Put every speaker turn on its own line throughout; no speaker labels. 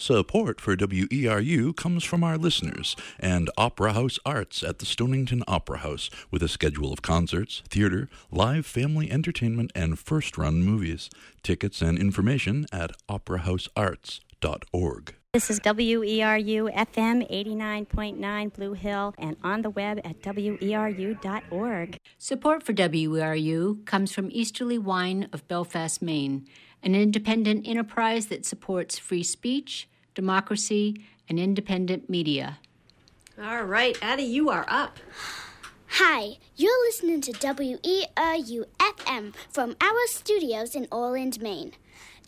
Support for WERU comes from our listeners and Opera House Arts at the Stonington Opera House with a schedule of concerts, theater, live family entertainment, and first run movies. Tickets and information at operahousearts.org.
This is WERU FM 89.9 Blue Hill and on the web at weru.org.
Support for WERU comes from Easterly Wine of Belfast, Maine an independent enterprise that supports free speech, democracy, and independent media.
All right, Addie, you are up.
Hi, you're listening to WERU FM from our studios in Orland, Maine.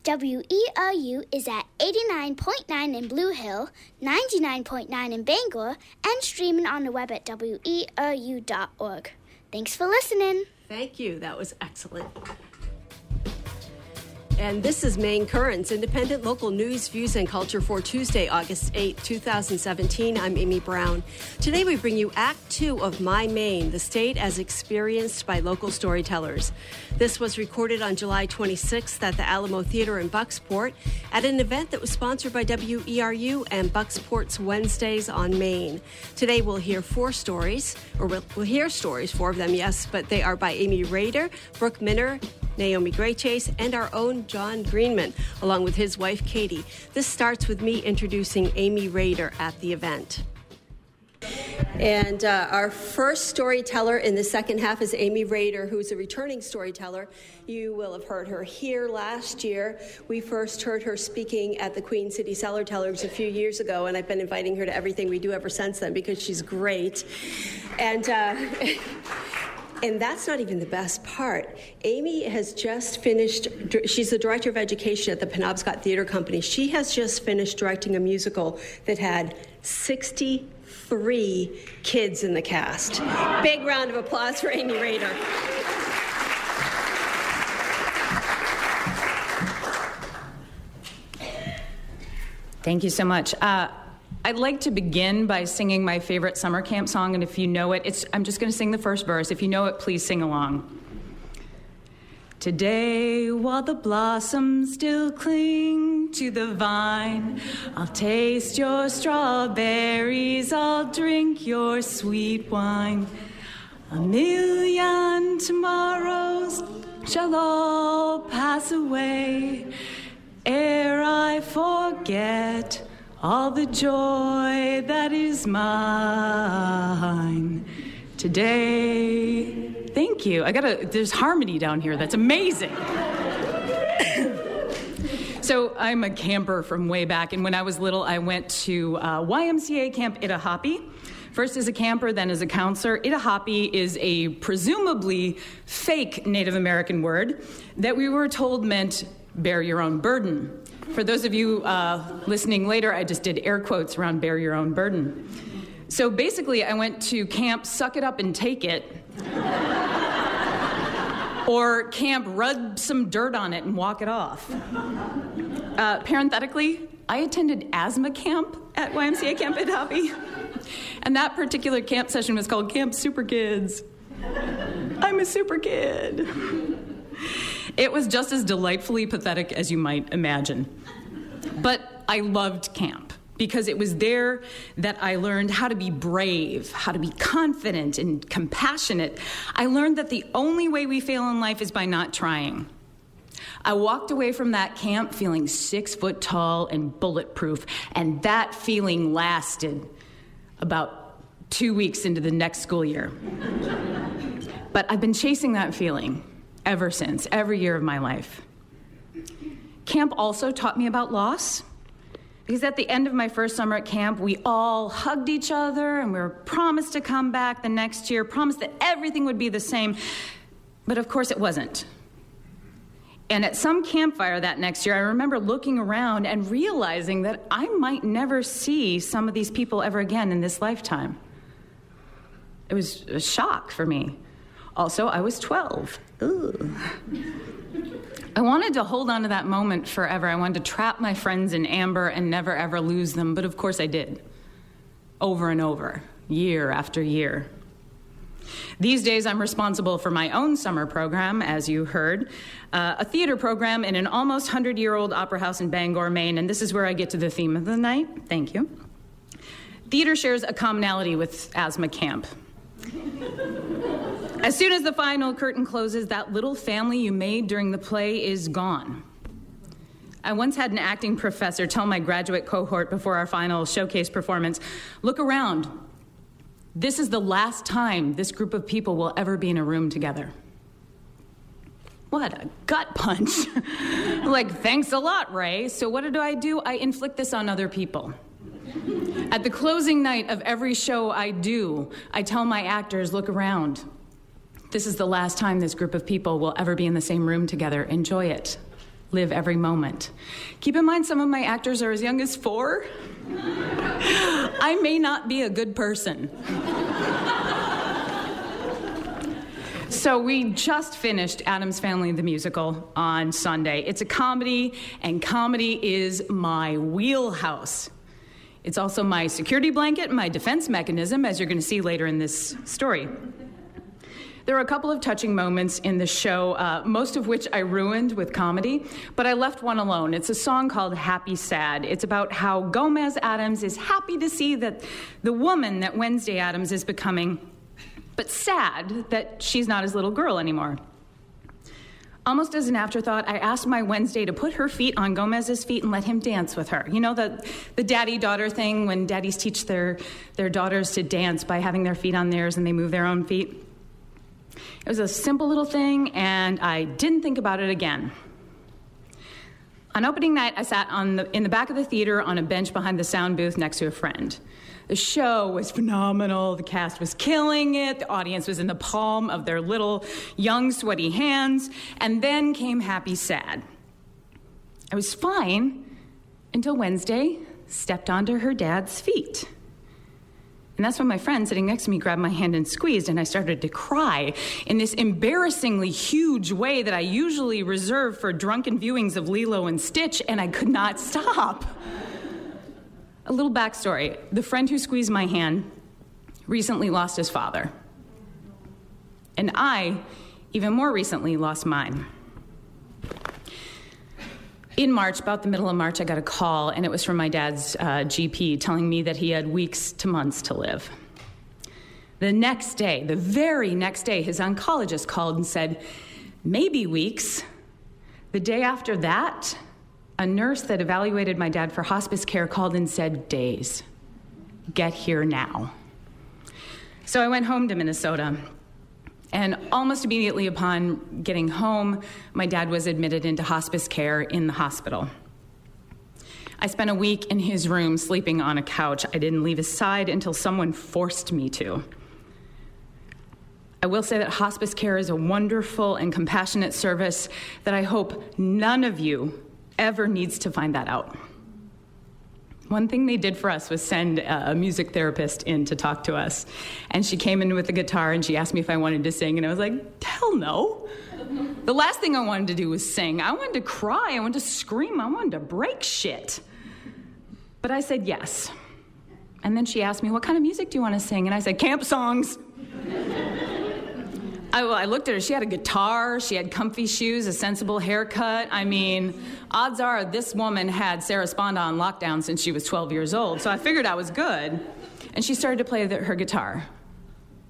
WERU is at 89.9 in Blue Hill, 99.9 in Bangor, and streaming on the web at weru.org. Thanks for listening.
Thank you. That was excellent. And this is Maine Currents, independent local news, views, and culture for Tuesday, August 8, 2017. I'm Amy Brown. Today we bring you Act Two of My Maine, the state as experienced by local storytellers. This was recorded on July 26th at the Alamo Theater in Bucksport at an event that was sponsored by WERU and Bucksport's Wednesdays on Maine. Today we'll hear four stories, or we'll, we'll hear stories, four of them, yes, but they are by Amy Rader, Brooke Minner, Naomi Graychase, and our own John Greenman, along with his wife Katie. This starts with me introducing Amy Rader at the event. And uh, our first storyteller in the second half is Amy Rader, who's a returning storyteller. You will have heard her here last year. We first heard her speaking at the Queen City Cellar Tellers a few years ago, and I've been inviting her to everything we do ever since then because she's great. And uh, And that's not even the best part. Amy has just finished, she's the director of education at the Penobscot Theater Company. She has just finished directing a musical that had 63 kids in the cast. Big round of applause for Amy Rader.
Thank you so much. Uh, I'd like to begin by singing my favorite summer camp song, and if you know it, it's, I'm just going to sing the first verse. If you know it, please sing along. Today, while the blossoms still cling to the vine, I'll taste your strawberries, I'll drink your sweet wine. A million tomorrows shall all pass away ere I forget all the joy that is mine today. Thank you. I gotta, there's harmony down here. That's amazing. so I'm a camper from way back, and when I was little, I went to uh, YMCA Camp Itahapi. First as a camper, then as a counselor. Itahapi is a presumably fake Native American word that we were told meant bear your own burden. For those of you uh, listening later, I just did air quotes around bear your own burden. So basically, I went to camp Suck It Up and Take It, or camp Rub Some Dirt on It and Walk It Off. Uh, parenthetically, I attended asthma camp at YMCA Camp Itahapi, and that particular camp session was called Camp Super Kids. I'm a super kid. It was just as delightfully pathetic as you might imagine. But I loved camp because it was there that I learned how to be brave, how to be confident and compassionate. I learned that the only way we fail in life is by not trying. I walked away from that camp feeling six foot tall and bulletproof, and that feeling lasted about two weeks into the next school year. but I've been chasing that feeling ever since, every year of my life. Camp also taught me about loss. Because at the end of my first summer at camp, we all hugged each other and we were promised to come back the next year, promised that everything would be the same. But of course, it wasn't. And at some campfire that next year, I remember looking around and realizing that I might never see some of these people ever again in this lifetime. It was a shock for me. Also, I was 12. Ugh. I wanted to hold on to that moment forever. I wanted to trap my friends in amber and never ever lose them, but of course I did. Over and over, year after year. These days, I'm responsible for my own summer program, as you heard, uh, a theater program in an almost 100 year old opera house in Bangor, Maine, and this is where I get to the theme of the night. Thank you. Theater shares a commonality with asthma camp. as soon as the final curtain closes, that little family you made during the play is gone. I once had an acting professor tell my graduate cohort before our final showcase performance look around. This is the last time this group of people will ever be in a room together. What a gut punch. like, thanks a lot, Ray. So, what do I do? I inflict this on other people. At the closing night of every show I do, I tell my actors look around. This is the last time this group of people will ever be in the same room together. Enjoy it. Live every moment. Keep in mind, some of my actors are as young as four. I may not be a good person. So, we just finished Addams Family the Musical on Sunday. It's a comedy, and comedy is my wheelhouse. It's also my security blanket, my defense mechanism, as you're going to see later in this story. There are a couple of touching moments in the show, uh, most of which I ruined with comedy, but I left one alone. It's a song called Happy Sad. It's about how Gomez Addams is happy to see that the woman that Wednesday Addams is becoming, but sad that she's not his little girl anymore. Almost as an afterthought, I asked my Wednesday to put her feet on Gomez's feet and let him dance with her. You know the, the daddy daughter thing when daddies teach their, their daughters to dance by having their feet on theirs and they move their own feet? It was a simple little thing, and I didn't think about it again. On opening night, I sat the, in the back of the theater on a bench behind the sound booth next to a friend. The show was phenomenal. The cast was killing it. The audience was in the palm of their little, young, sweaty hands. And then came Happy Sad. I was fine until Wednesday stepped onto her dad's feet. And that's when my friend sitting next to me grabbed my hand and squeezed, and I started to cry in this embarrassingly huge way that I usually reserve for drunken viewings of Lilo and Stitch, and I could not stop. A little backstory the friend who squeezed my hand recently lost his father. And I, even more recently, lost mine. In March, about the middle of March, I got a call, and it was from my dad's uh, GP telling me that he had weeks to months to live. The next day, the very next day, his oncologist called and said, maybe weeks. The day after that, a nurse that evaluated my dad for hospice care called and said, days. Get here now. So I went home to Minnesota. And almost immediately upon getting home, my dad was admitted into hospice care in the hospital. I spent a week in his room sleeping on a couch. I didn't leave his side until someone forced me to. I will say that hospice care is a wonderful and compassionate service that I hope none of you ever needs to find that out. One thing they did for us was send a music therapist in to talk to us. And she came in with a guitar and she asked me if I wanted to sing. And I was like, hell no. The last thing I wanted to do was sing. I wanted to cry. I wanted to scream. I wanted to break shit. But I said yes. And then she asked me, What kind of music do you want to sing? And I said, Camp songs. I, well, I looked at her. She had a guitar. She had comfy shoes, a sensible haircut. I mean, odds are this woman had Sarasponda on lockdown since she was 12 years old. So I figured I was good. And she started to play the, her guitar.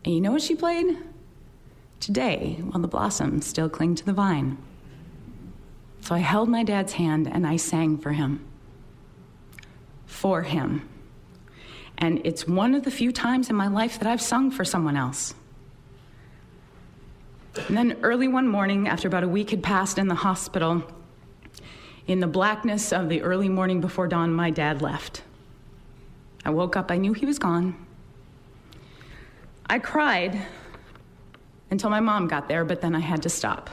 And you know what she played? Today, while the blossoms still cling to the vine. So I held my dad's hand and I sang for him. For him. And it's one of the few times in my life that I've sung for someone else. And then early one morning, after about a week had passed in the hospital, in the blackness of the early morning before dawn, my dad left. I woke up, I knew he was gone. I cried until my mom got there, but then I had to stop.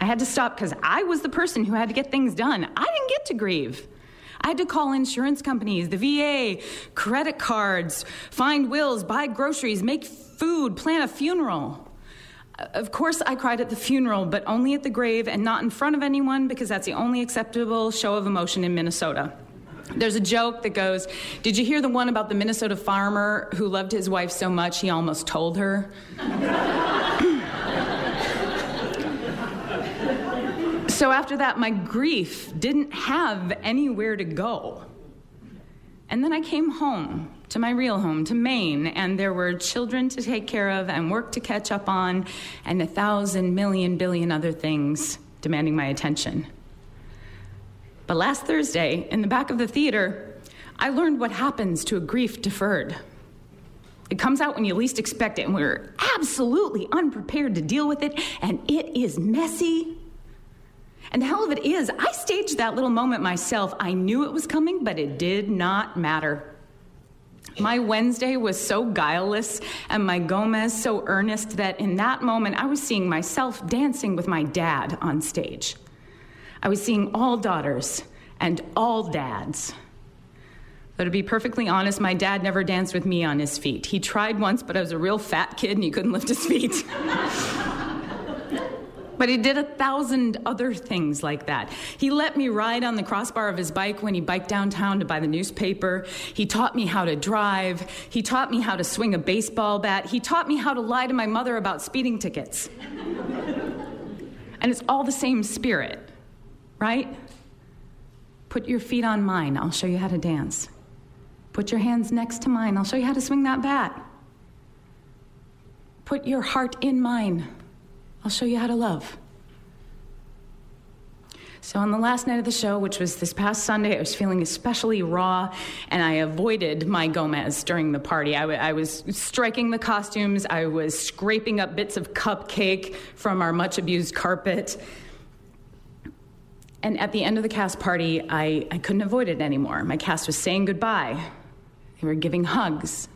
I had to stop because I was the person who had to get things done. I didn't get to grieve. I had to call insurance companies, the VA, credit cards, find wills, buy groceries, make food, plan a funeral. Of course, I cried at the funeral, but only at the grave and not in front of anyone because that's the only acceptable show of emotion in Minnesota. There's a joke that goes, Did you hear the one about the Minnesota farmer who loved his wife so much he almost told her? so after that, my grief didn't have anywhere to go. And then I came home to my real home, to Maine, and there were children to take care of and work to catch up on, and a thousand million billion other things demanding my attention. But last Thursday, in the back of the theater, I learned what happens to a grief deferred. It comes out when you least expect it, and we're absolutely unprepared to deal with it, and it is messy. And the hell of it is, I staged that little moment myself. I knew it was coming, but it did not matter. My Wednesday was so guileless and my Gomez so earnest that in that moment I was seeing myself dancing with my dad on stage. I was seeing all daughters and all dads. But to be perfectly honest, my dad never danced with me on his feet. He tried once, but I was a real fat kid and he couldn't lift his feet. But he did a thousand other things like that. He let me ride on the crossbar of his bike when he biked downtown to buy the newspaper. He taught me how to drive. He taught me how to swing a baseball bat. He taught me how to lie to my mother about speeding tickets. and it's all the same spirit right? Put your feet on mine, I'll show you how to dance. Put your hands next to mine, I'll show you how to swing that bat. Put your heart in mine, I'll show you how to love. So, on the last night of the show, which was this past Sunday, I was feeling especially raw, and I avoided my Gomez during the party. I, w- I was striking the costumes, I was scraping up bits of cupcake from our much abused carpet. And at the end of the cast party, I, I couldn't avoid it anymore. My cast was saying goodbye. They were giving hugs.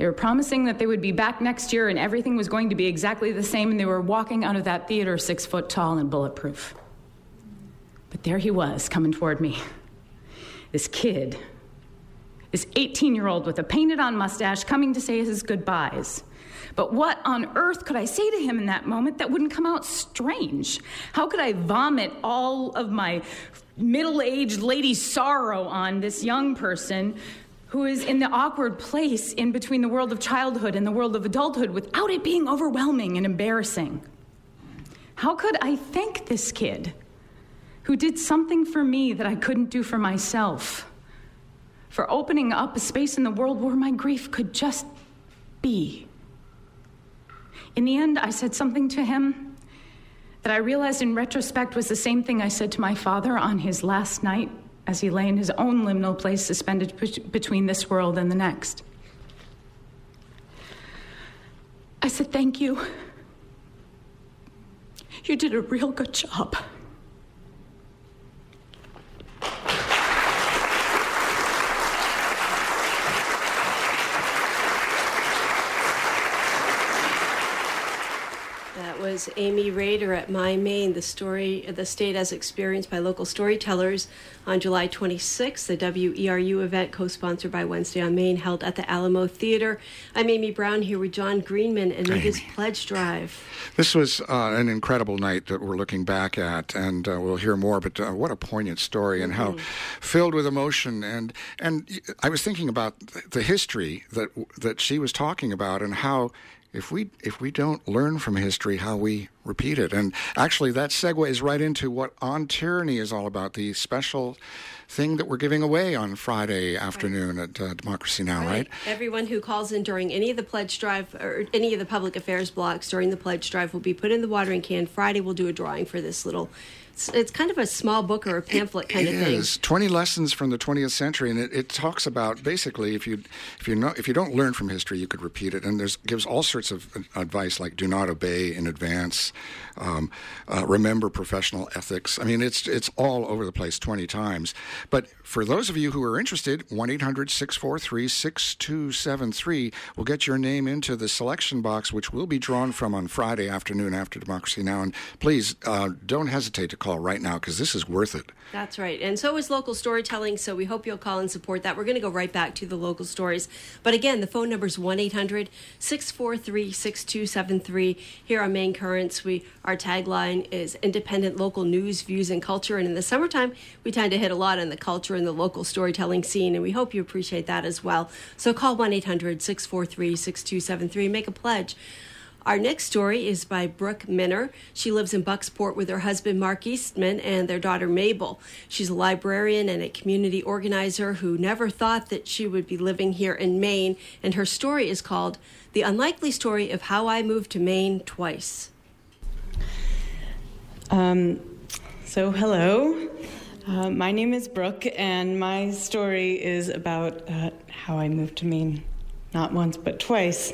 They were promising that they would be back next year and everything was going to be exactly the same, and they were walking out of that theater six foot tall and bulletproof. But there he was, coming toward me. This kid, this 18 year old with a painted on mustache, coming to say his goodbyes. But what on earth could I say to him in that moment that wouldn't come out strange? How could I vomit all of my middle aged lady sorrow on this young person who is in the awkward place in between the world of childhood and the world of adulthood without it being overwhelming and embarrassing? How could I thank this kid who did something for me that I couldn't do for myself? For opening up a space in the world where my grief could just be. In the end, I said something to him that I realized in retrospect was the same thing I said to my father on his last night as he lay in his own liminal place suspended between this world and the next. I said, Thank you. You did a real good job.
Was Amy Rader at My Maine, the story, the state as experienced by local storytellers on July 26th. The WERU event, co-sponsored by Wednesday on Maine held at the Alamo Theater. I'm Amy Brown here with John Greenman and his pledge drive.
This was uh, an incredible night that we're looking back at, and uh, we'll hear more. But uh, what a poignant story, and mm-hmm. how filled with emotion. And and I was thinking about the history that that she was talking about, and how if we if we don't learn from history how we repeat it and actually that segues right into what on tyranny is all about the special thing that we're giving away on friday afternoon right. at uh, democracy now right. right.
everyone who calls in during any of the pledge drive or any of the public affairs blocks during the pledge drive will be put in the watering can friday we'll do a drawing for this little it's, it's kind of a small book or a pamphlet kind
it
of thing.
It is twenty lessons from the 20th century, and it, it, talks about basically if you if you know if you don't learn from history, you could repeat it. And there's gives all sorts of advice like do not obey in advance, um, uh, remember professional ethics. I mean, it's it's all over the place 20 times. But for those of you who are interested, 1 800 643 6273 will get your name into the selection box, which will be drawn from on Friday afternoon after Democracy Now! And please uh, don't hesitate to call call right now because this is worth it.
That's right. And so is local storytelling. So we hope you'll call and support that. We're going to go right back to the local stories. But again, the phone number is 1 800 643 6273. Here on Maine Currents, we, our tagline is independent local news, views, and culture. And in the summertime, we tend to hit a lot on the culture and the local storytelling scene. And we hope you appreciate that as well. So call 1 800 643 6273. Make a pledge. Our next story is by Brooke Minner. She lives in Bucksport with her husband Mark Eastman and their daughter Mabel. She's a librarian and a community organizer who never thought that she would be living here in Maine, and her story is called The Unlikely Story of How I Moved to Maine Twice.
Um, so, hello. Uh, my name is Brooke, and my story is about uh, how I moved to Maine not once but twice.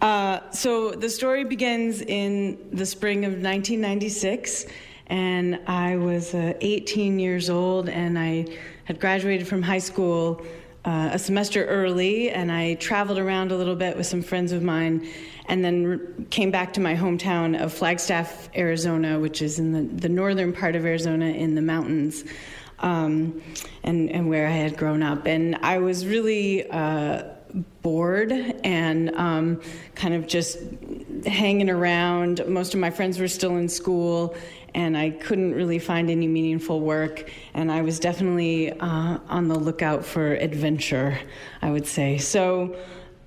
Uh, so the story begins in the spring of 1996, and I was uh, 18 years old, and I had graduated from high school uh, a semester early, and I traveled around a little bit with some friends of mine, and then came back to my hometown of Flagstaff, Arizona, which is in the, the northern part of Arizona in the mountains. Um, and, and where I had grown up. And I was really uh, bored and um, kind of just hanging around. Most of my friends were still in school, and I couldn't really find any meaningful work. And I was definitely uh, on the lookout for adventure, I would say. So,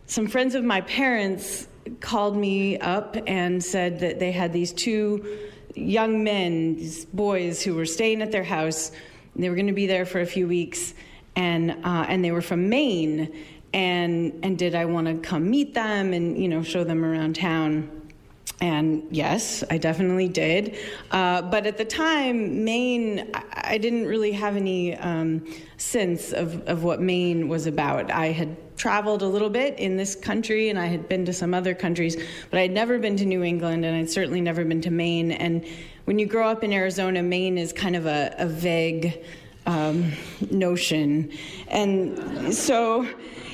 some friends of my parents called me up and said that they had these two young men, these boys who were staying at their house. They were going to be there for a few weeks, and uh, and they were from Maine and and did I want to come meet them and you know show them around town. And yes, I definitely did. Uh, but at the time, Maine, I, didn't really have any um, sense of, of what Maine was about. I had traveled a little bit in this country and I had been to some other countries, but I had never been to New England and I'd certainly never been to Maine. And when you grow up in Arizona, Maine is kind of a, a vague um, notion. And so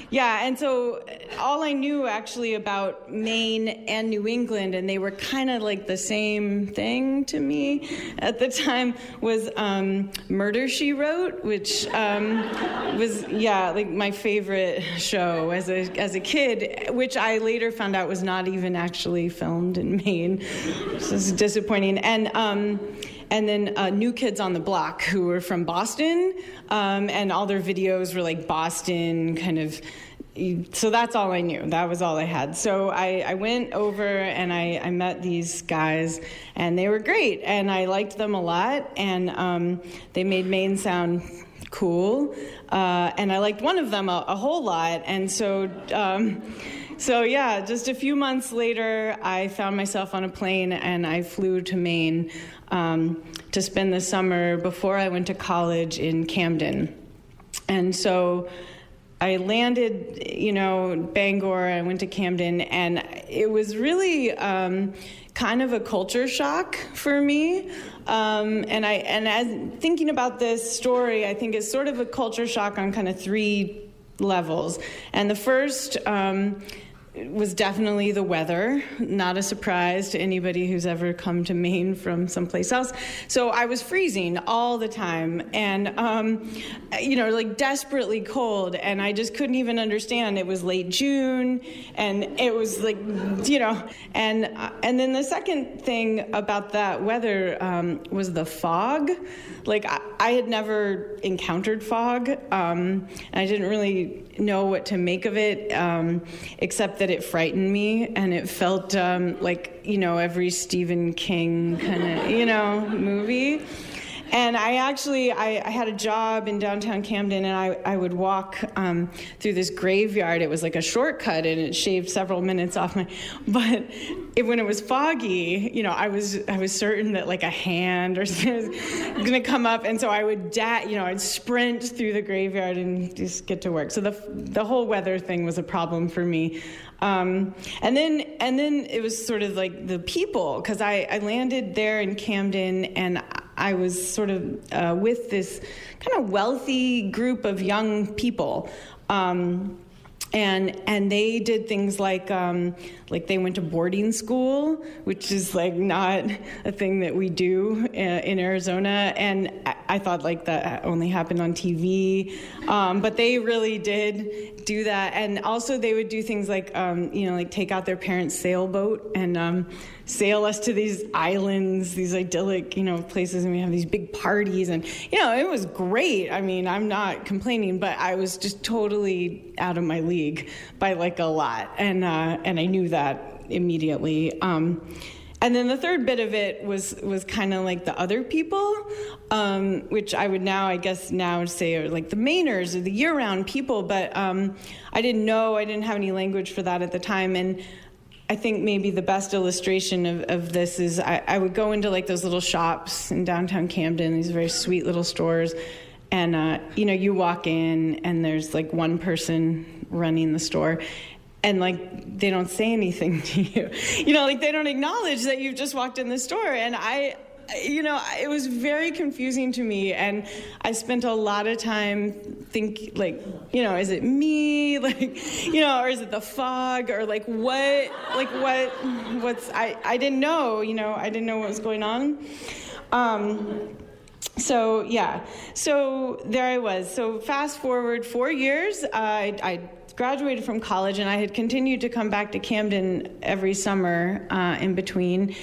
yeah, and so all I knew actually about Maine and New England, and they were kind of like the same thing to me at the time, was um, Murder She Wrote, which um, was yeah like my favorite show as a as a kid, which I later found out was not even actually filmed in Maine, which is disappointing. And um, and then uh, New Kids on the Block, who were from Boston, um, and all their videos were like Boston kind of. So that's all I knew. That was all I had. So I, I went over and I, I, met these guys, and they were great, and I liked them a lot, and um, they made Maine sound cool, uh, and I liked one of them a, a whole lot, and so. Um, so, yeah, just a few months later, I found myself on a plane and I flew to Maine um, to spend the summer before I went to college in Camden. And so I landed, you know, Bangor, I went to Camden, and it was really um, kind of a culture shock for me. Um, and I and as thinking about this story, I think it's sort of a culture shock on kind of three levels. And the first um, was definitely the weather, not a surprise to anybody who's ever come to Maine from someplace else. So I was freezing all the time and, um, you know, like desperately cold. And I just couldn't even understand. It was late June and it was like, you know, and, and then the second thing about that weather um, was the fog. Like I, I, had never encountered fog um, and I didn't really know what to make of it, um, except that it frightened me and it felt um, like, you know, every Stephen King kind of, you know, movie. And I actually, I, I, had a job in downtown Camden, and I, I would walk um, through this graveyard. It was like a shortcut, and it shaved several minutes off my. But it, when it was foggy, you know, I was I was certain that like a hand or something was going to come up, and so I would da- you know, I'd sprint through the graveyard and just get to work. So the the whole weather thing was a problem for me. Um, and then and then it was sort of like the people because I, I landed there in Camden and I was sort of uh, with this kind of wealthy group of young people. Um, and and they did things like um, like they went to boarding school, which is like not a thing that we do uh, in Arizona. And I, thought like that only happened on TV, um, but they really did do that. And also they would do things like um, you know like take out their parents' sailboat and um, sail us to these islands, these idyllic, you know, places, and we have these big parties, and you know, it was great. I mean, I'm not complaining, but I was just totally out of my league by like a lot, and uh, and I knew that immediately. Um, and then the third bit of it was was kind of like the other people, um, which I would now, I guess, now say are like the Mainers or the year-round people. But um, I didn't know, I didn't have any language for that at the time, and I think maybe the best illustration of, of this is I, I, would go into like those little shops in downtown Camden, these very sweet little stores, and uh, you know you walk in and there's like one person running the store, and like they don't say anything to you, you know, like they don't acknowledge that you've just walked in the store, and I you know, it was very confusing to me, and I spent a lot of time think like, you know, is it me, like, you know, or is it the fog, or like what, like what, what's I I didn't know, you know, I didn't know what was going on. Um, so yeah, so there I was. So fast forward four years, I, I graduated from college, and I had continued to come back to Camden every summer uh, in between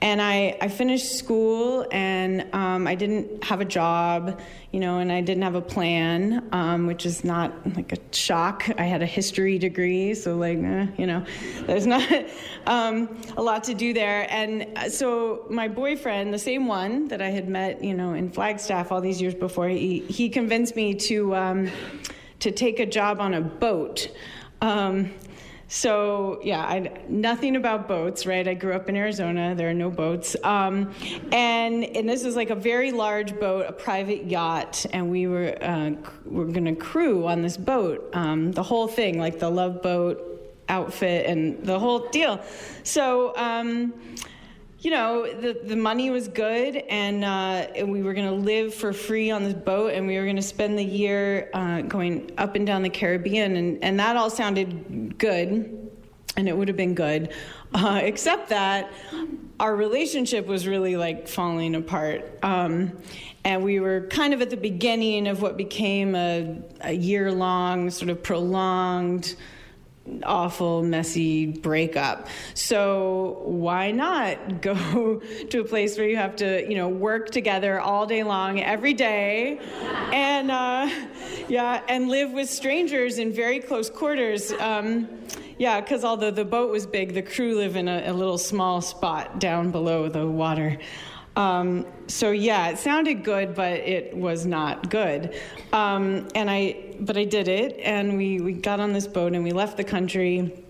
and I, I finished school and um, I didn't have a job, you know, and I didn't have a plan, um, which is not like a shock. I had a history degree, so like, eh, you know, there's not um, a lot to do there. And uh, so my boyfriend, the same one that I had met, you know, in Flagstaff all these years before, he, he convinced me to, um, to take a job on a boat. Um, so yeah, I nothing about boats, right? I grew up in Arizona. There are no boats, um, and and this is like a very large boat, a private yacht, and we were uh, we're to crew on this boat, um, the whole thing, like the love boat outfit and the whole deal. So. Um, you know, the, the money was good, and, uh, we were going to live for free on this boat, and we were going to spend the year uh, going up and down the Caribbean, and, and that all sounded good, and it would have been good, uh, except that our relationship was really like falling apart. Um, and we were kind of at the beginning of what became a, a year long, sort of prolonged awful, messy breakup. So why not go to a place where you have to, you know, work together all day long, every day, and uh, yeah, and live with strangers in very close quarters. Um, yeah, because although the boat was big, the crew live in a, a little small spot down below the water. Um, so yeah, it sounded good, but it was not good. Um, and I, but I did it, and we we got on this boat and we left the country.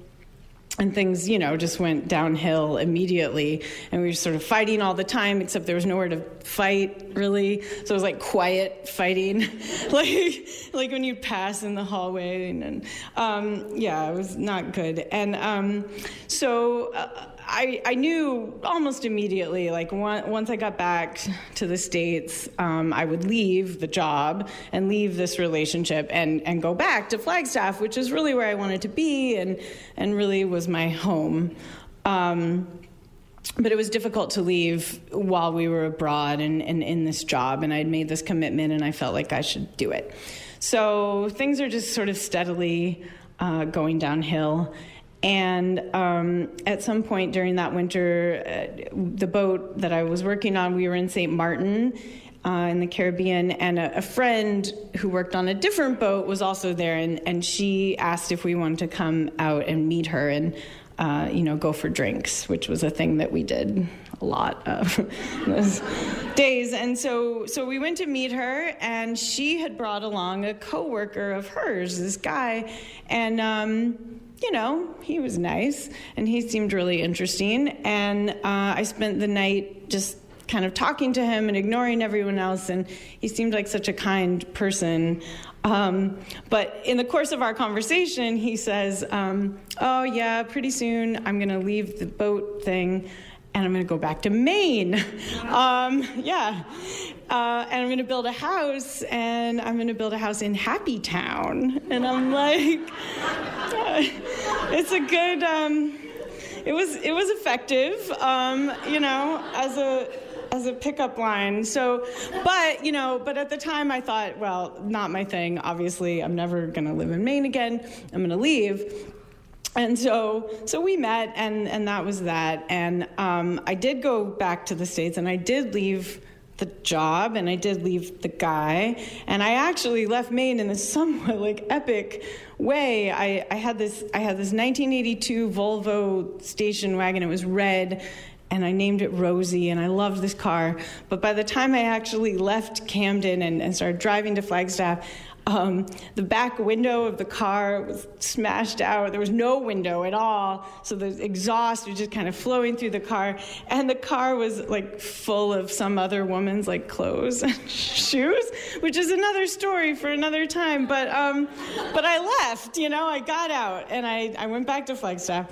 And things, you know, just went downhill immediately. And we were sort of fighting all the time, except there was nowhere to fight, really. So it was like quiet fighting, like like when you pass in the hallway. And, and um, yeah, it was not good. And um, so. Uh, I, I knew almost immediately, like one, once I got back to the States, um, I would leave the job and leave this relationship and, and go back to Flagstaff, which is really where I wanted to be and, and really was my home. Um, but it was difficult to leave while we were abroad and, and in this job, and I'd made this commitment and I felt like I should do it. So things are just sort of steadily uh, going downhill. And um, at some point during that winter, uh, the boat that I was working on, we were in St. Martin uh, in the Caribbean, and a, a, friend who worked on a different boat was also there, and, and she asked if we wanted to come out and meet her and, uh, you know, go for drinks, which was a thing that we did a lot of those days. And so, so we went to meet her, and she had brought along a coworker of hers, this guy, and. Um, you know, he was nice and he seemed really interesting. And uh, I spent the night just kind of talking to him and ignoring everyone else. And he seemed like such a kind person. Um, but in the course of our conversation, he says, um, Oh, yeah, pretty soon I'm going to leave the boat thing and I'm going to go back to Maine. Um, yeah. Uh, and I'm going to build a house, and I'm going to build a house in Happy Town. And I'm like, uh, it's a good. Um, it was it was effective, um, you know, as a as a pickup line. So, but you know, but at the time I thought, well, not my thing. Obviously, I'm never going to live in Maine again. I'm going to leave. And so, so we met, and and that was that. And um, I did go back to the states, and I did leave the job and I did leave the guy. And I actually left Maine in this somewhat like epic way. I, I had this I had this 1982 Volvo station wagon. It was red and I named it Rosie, and I loved this car. But by the time I actually left Camden and, and started driving to Flagstaff, um, the back window of the car was smashed out. There was no window at all. So the exhaust was just kind of flowing through the car. And the car was like full of some other woman's like clothes and shoes, which is another story for another time. But, um, but I left, you know, I got out and I, I went back to Flagstaff.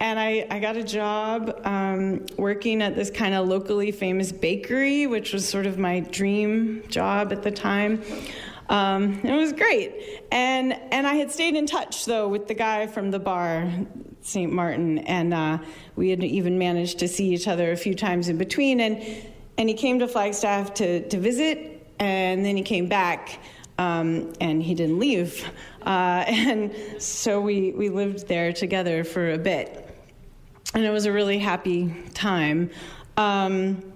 And I, I got a job um, working at this kind of locally famous bakery, which was sort of my dream job at the time. Um, it was great. And, and I had stayed in touch, though, with the guy from the bar, St. Martin, and uh, we had even managed to see each other a few times in between. And, and he came to Flagstaff to, to visit, and then he came back. Um, and he didn't leave. Uh, and so we, we lived there together for a bit. And it was a really happy time. Um,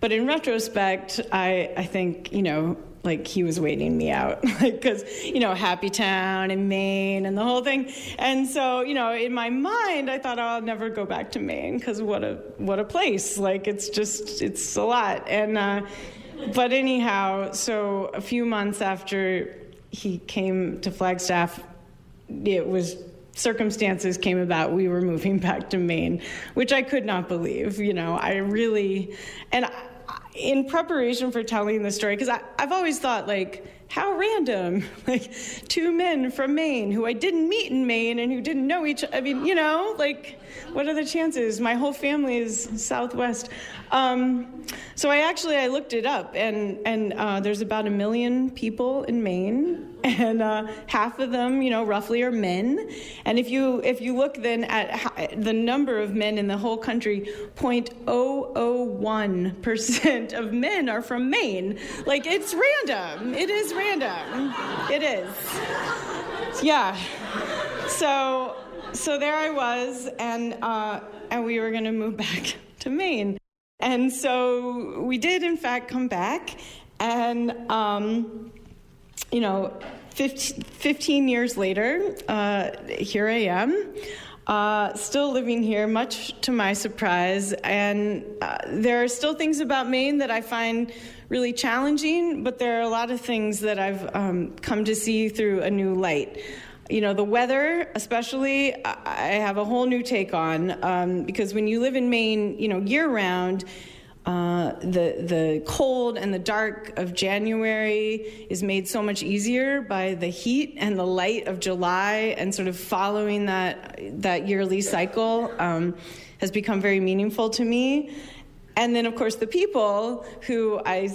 but in retrospect, I, I think, you know, like he was waiting me out like because you know happy town in maine and the whole thing. And so you know in my mind i thought oh, i'll never go back to maine because what a what a place. Like it's just it's a lot. And uh, but anyhow so a few months after he came to flagstaff it was circumstances came about we were moving back to maine which i could not believe you know. I really and I, in preparation for telling the story, because I've always thought, like, how random. Like, two men from Maine who I didn't meet in Maine and who didn't know each I mean, you know, like, what are the chances? My whole family is Southwest. Um, so I actually I looked it up, and and uh, there's about a million people in Maine, and uh, half of them, you know, roughly are men. And if you if you look then at the number of men in the whole country, 0.001 percent of men are from Maine. Like it's random. It is random. It is. Yeah. So so there I was, and uh, and we were going to move back to Maine. And so we did, in fact, come back. And, um, you know, 15, 15 years later, uh, here I am. Uh, still living here, much to my surprise. And uh, there are still things about Maine that I find really challenging, but there are a lot of things that I've um, come to see through a new light you know, the weather, especially, I have a whole new take on um, because when you live in Maine, you know, year round, uh, the the cold and the dark of January is made so much easier by the heat and the light of July, and sort of following that that yearly cycle um, has become very meaningful to me. And then, of course, the people who I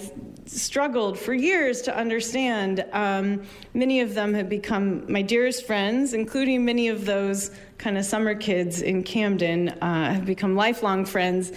struggled for years to understand. Um, many of them have become my dearest friends, including many of those kind of summer kids in Camden, uh, have become lifelong friends.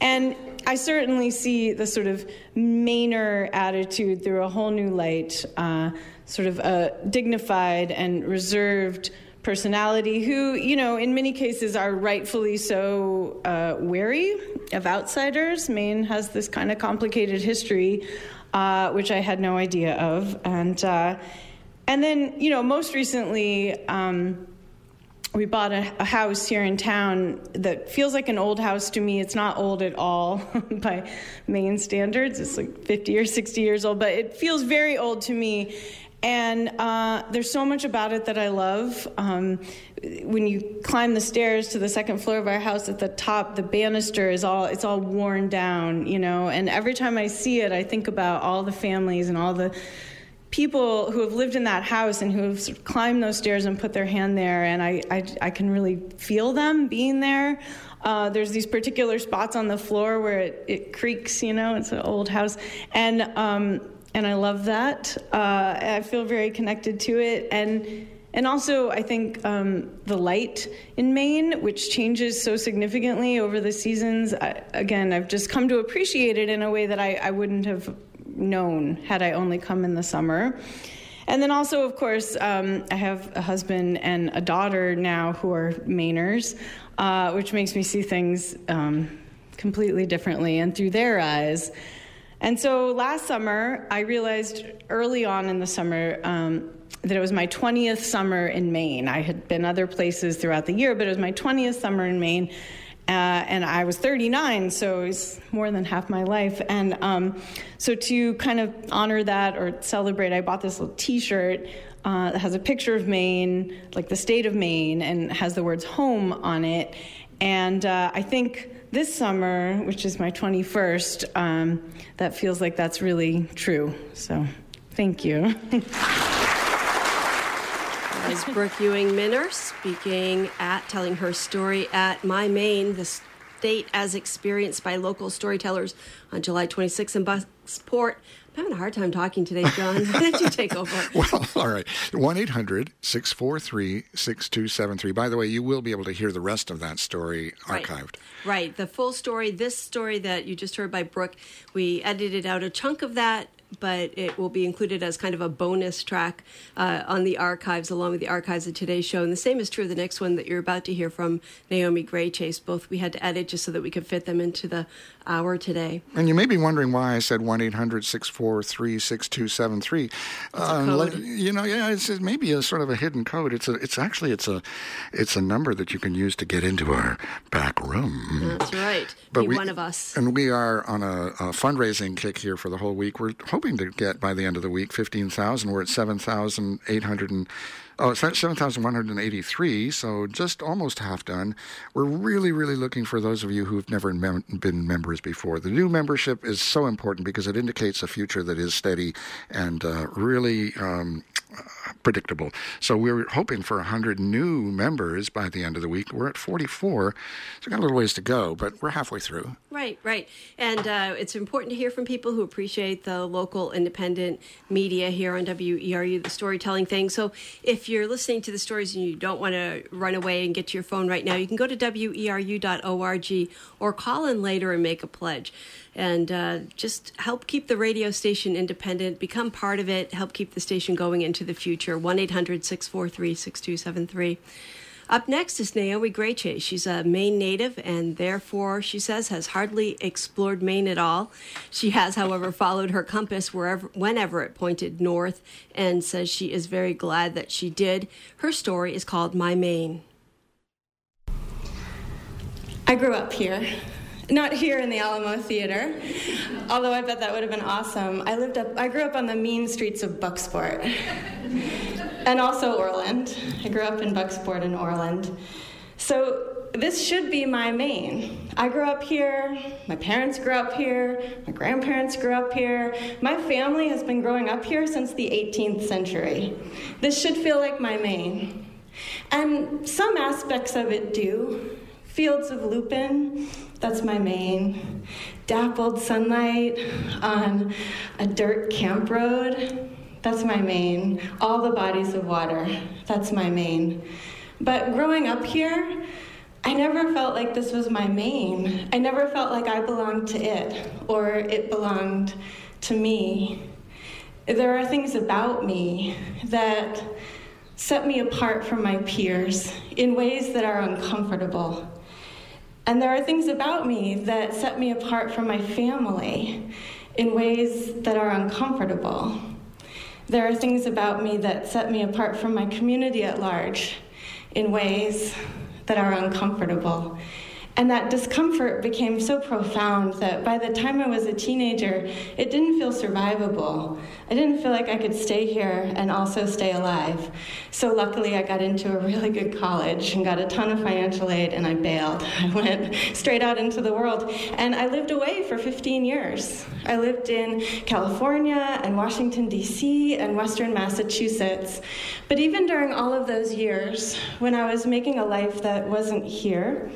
And I certainly see the sort of Mainer attitude through a whole new light, uh, sort of a dignified and reserved personality who, you know, in many cases are rightfully so uh, wary of outsiders. Maine has this kind of complicated history uh, which I had no idea of. And, uh, and then, you know, most recently, um, we bought a, a, house here in town that feels like an old house to me. It's not old at all by Maine standards. It's like 50 or 60 years old, but it feels very old to me. And uh, there's so much about it that I love. Um, when you climb the stairs to the second floor of our house at the top the banister is all it's all worn down you know and every time i see it i think about all the families and all the people who have lived in that house and who have sort of climbed those stairs and put their hand there and i i, I can really feel them being there
Uh, there's these particular spots on the floor where it, it creaks, you know, it's an old house. And, um, and I love that. Uh, I feel very connected to it. And, and also, I think um, the light in Maine, which changes so significantly over the seasons, I, again, I've just come to appreciate it in a way that I, I wouldn't have known had I only come in the summer. And then also, of course, um, I have a husband and a daughter now who are Mainers, uh, which makes me see things um, completely differently and through their eyes. And so last summer, I realized early on in the summer um, that it was my 20th summer in Maine. I had been other places throughout the year, but it was my 20th summer in Maine. Uh, and I was 39, so it was more than half my life. And um, so, to kind of honor that or celebrate, I bought this little t shirt uh, that has a picture of Maine, like the state of Maine, and has the words home on it. And uh, I think this summer, which is my 21st, um, that feels like that's really true. So, thank you.
is Brooke Ewing Minner speaking at, telling her story at My Maine, the state as experienced by local storytellers on July 26th in Bucksport. I'm having a hard time talking today, John. Why don't you take over?
well, all right. 1 800 643 6273. By the way, you will be able to hear the rest of that story archived.
Right. right. The full story, this story that you just heard by Brooke, we edited out a chunk of that but it will be included as kind of a bonus track uh, on the archives, along with the archives of today's show. And the same is true of the next one that you're about to hear from Naomi Graychase. Both we had to edit just so that we could fit them into the hour today.
And you may be wondering why I said 1 800 643 6273. Uh, you know, yeah, it's maybe a sort of a hidden code. It's a, it's actually it's a, it's a number that you can use to get into our back room.
That's right. But be we, one of us.
And we are on a, a fundraising kick here for the whole week. We're hoping to get by the end of the week 15,000. We're at 7,800 Oh, it's 7,183, so just almost half done. We're really, really looking for those of you who've never mem- been members before. The new membership is so important because it indicates a future that is steady and uh, really um, predictable. So we're hoping for 100 new members by the end of the week. We're at 44, so we've got a little ways to go, but we're halfway through.
Right, right. And uh, it's important to hear from people who appreciate the local independent media here on WERU, the storytelling thing. So if you're listening to the stories and you don't want to run away and get to your phone right now, you can go to weru.org or call in later and make a pledge and uh, just help keep the radio station independent, become part of it, help keep the station going into the future. 1 800 643 6273. Up next is Naomi Graychase. She's a Maine native and therefore, she says, has hardly explored Maine at all. She has, however, followed her compass wherever, whenever it pointed north and says she is very glad that she did. Her story is called My Maine.
I grew up here. Not here in the Alamo Theater, although I bet that would have been awesome. I lived up, I grew up on the mean streets of Bucksport, and also Orland. I grew up in Bucksport and Orland. So this should be my Maine. I grew up here, my parents grew up here, my grandparents grew up here. My family has been growing up here since the 18th century. This should feel like my Maine. And some aspects of it do. Fields of lupin, that's my Maine. Dappled sunlight on a dirt camp road. That's my Maine. All the bodies of water. That's my Maine. But growing up here, I never felt like this was my Maine. I never felt like I belonged to it or it belonged to me. There are things about me that set me apart from my peers in ways that are uncomfortable. And there are things about me that set me apart from my family in ways that are uncomfortable. There are things about me that set me apart from my community at large in ways that are uncomfortable. And that discomfort became so profound that by the time I was a teenager, it didn't feel survivable. I didn't feel like I could stay here and also stay alive. So luckily, I got into a really good college and got a ton of financial aid, and I bailed. I went straight out into the world. And I lived away for 15 years. I lived in California and Washington, D.C., and Western Massachusetts. But even during all of those years, when I was making a life that wasn't here,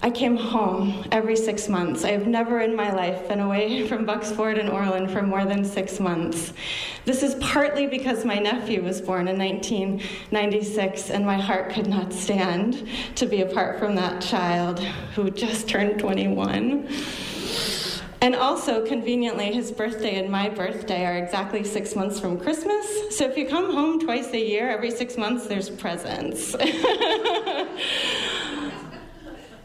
I came home every six months. I have never in my life been away from Bucksport and Orland for more than six months. This is partly because my nephew was born in 1996 and my heart could not stand to be apart from that child who just turned 21. And also, conveniently, his birthday and my birthday are exactly six months from Christmas. So if you come home twice a year, every six months, there's presents.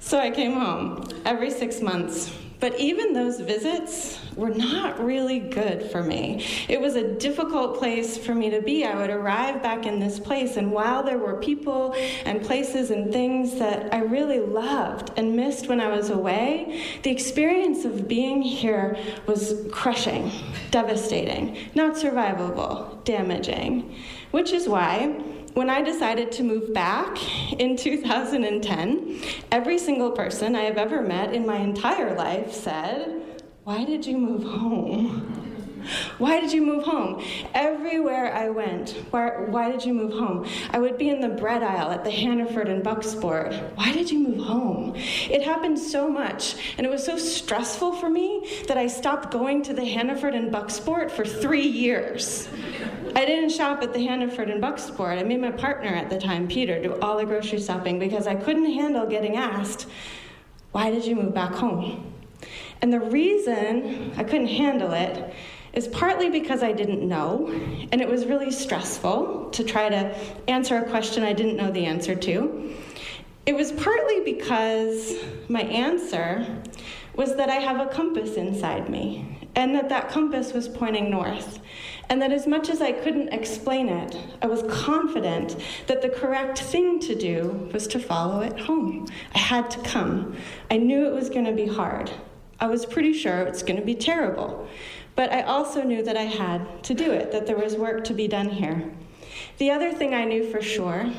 So I came home every six months. But even those visits were not really good for me. It was a difficult place for me to be. I would arrive back in this place, and while there were people and places and things that I really loved and missed when I was away, the experience of being here was crushing, devastating, not survivable, damaging. Which is why when I decided to move back in 2010, every single person I have ever met in my entire life said, Why did you move home? Why did you move home? Everywhere I went, why, why did you move home? I would be in the bread aisle at the Hannaford and Bucksport. Why did you move home? It happened so much, and it was so stressful for me that I stopped going to the Hannaford and Bucksport for three years. I didn't shop at the Hannaford and Bucksport. I made my partner at the time, Peter, do all the grocery shopping because I couldn't handle getting asked, Why did you move back home? And the reason I couldn't handle it is partly because I didn't know, and it was really stressful to try to answer a question I didn't know the answer to. It was partly because my answer was that I have a compass inside me, and that that compass was pointing north and that as much as I couldn't explain it, I was confident that the correct thing to do was to follow it home. I had to come. I knew it was going to be hard. I was pretty sure it was going to be terrible. But I also knew that I had to do it, that there was work to be done here. The other thing I knew for sure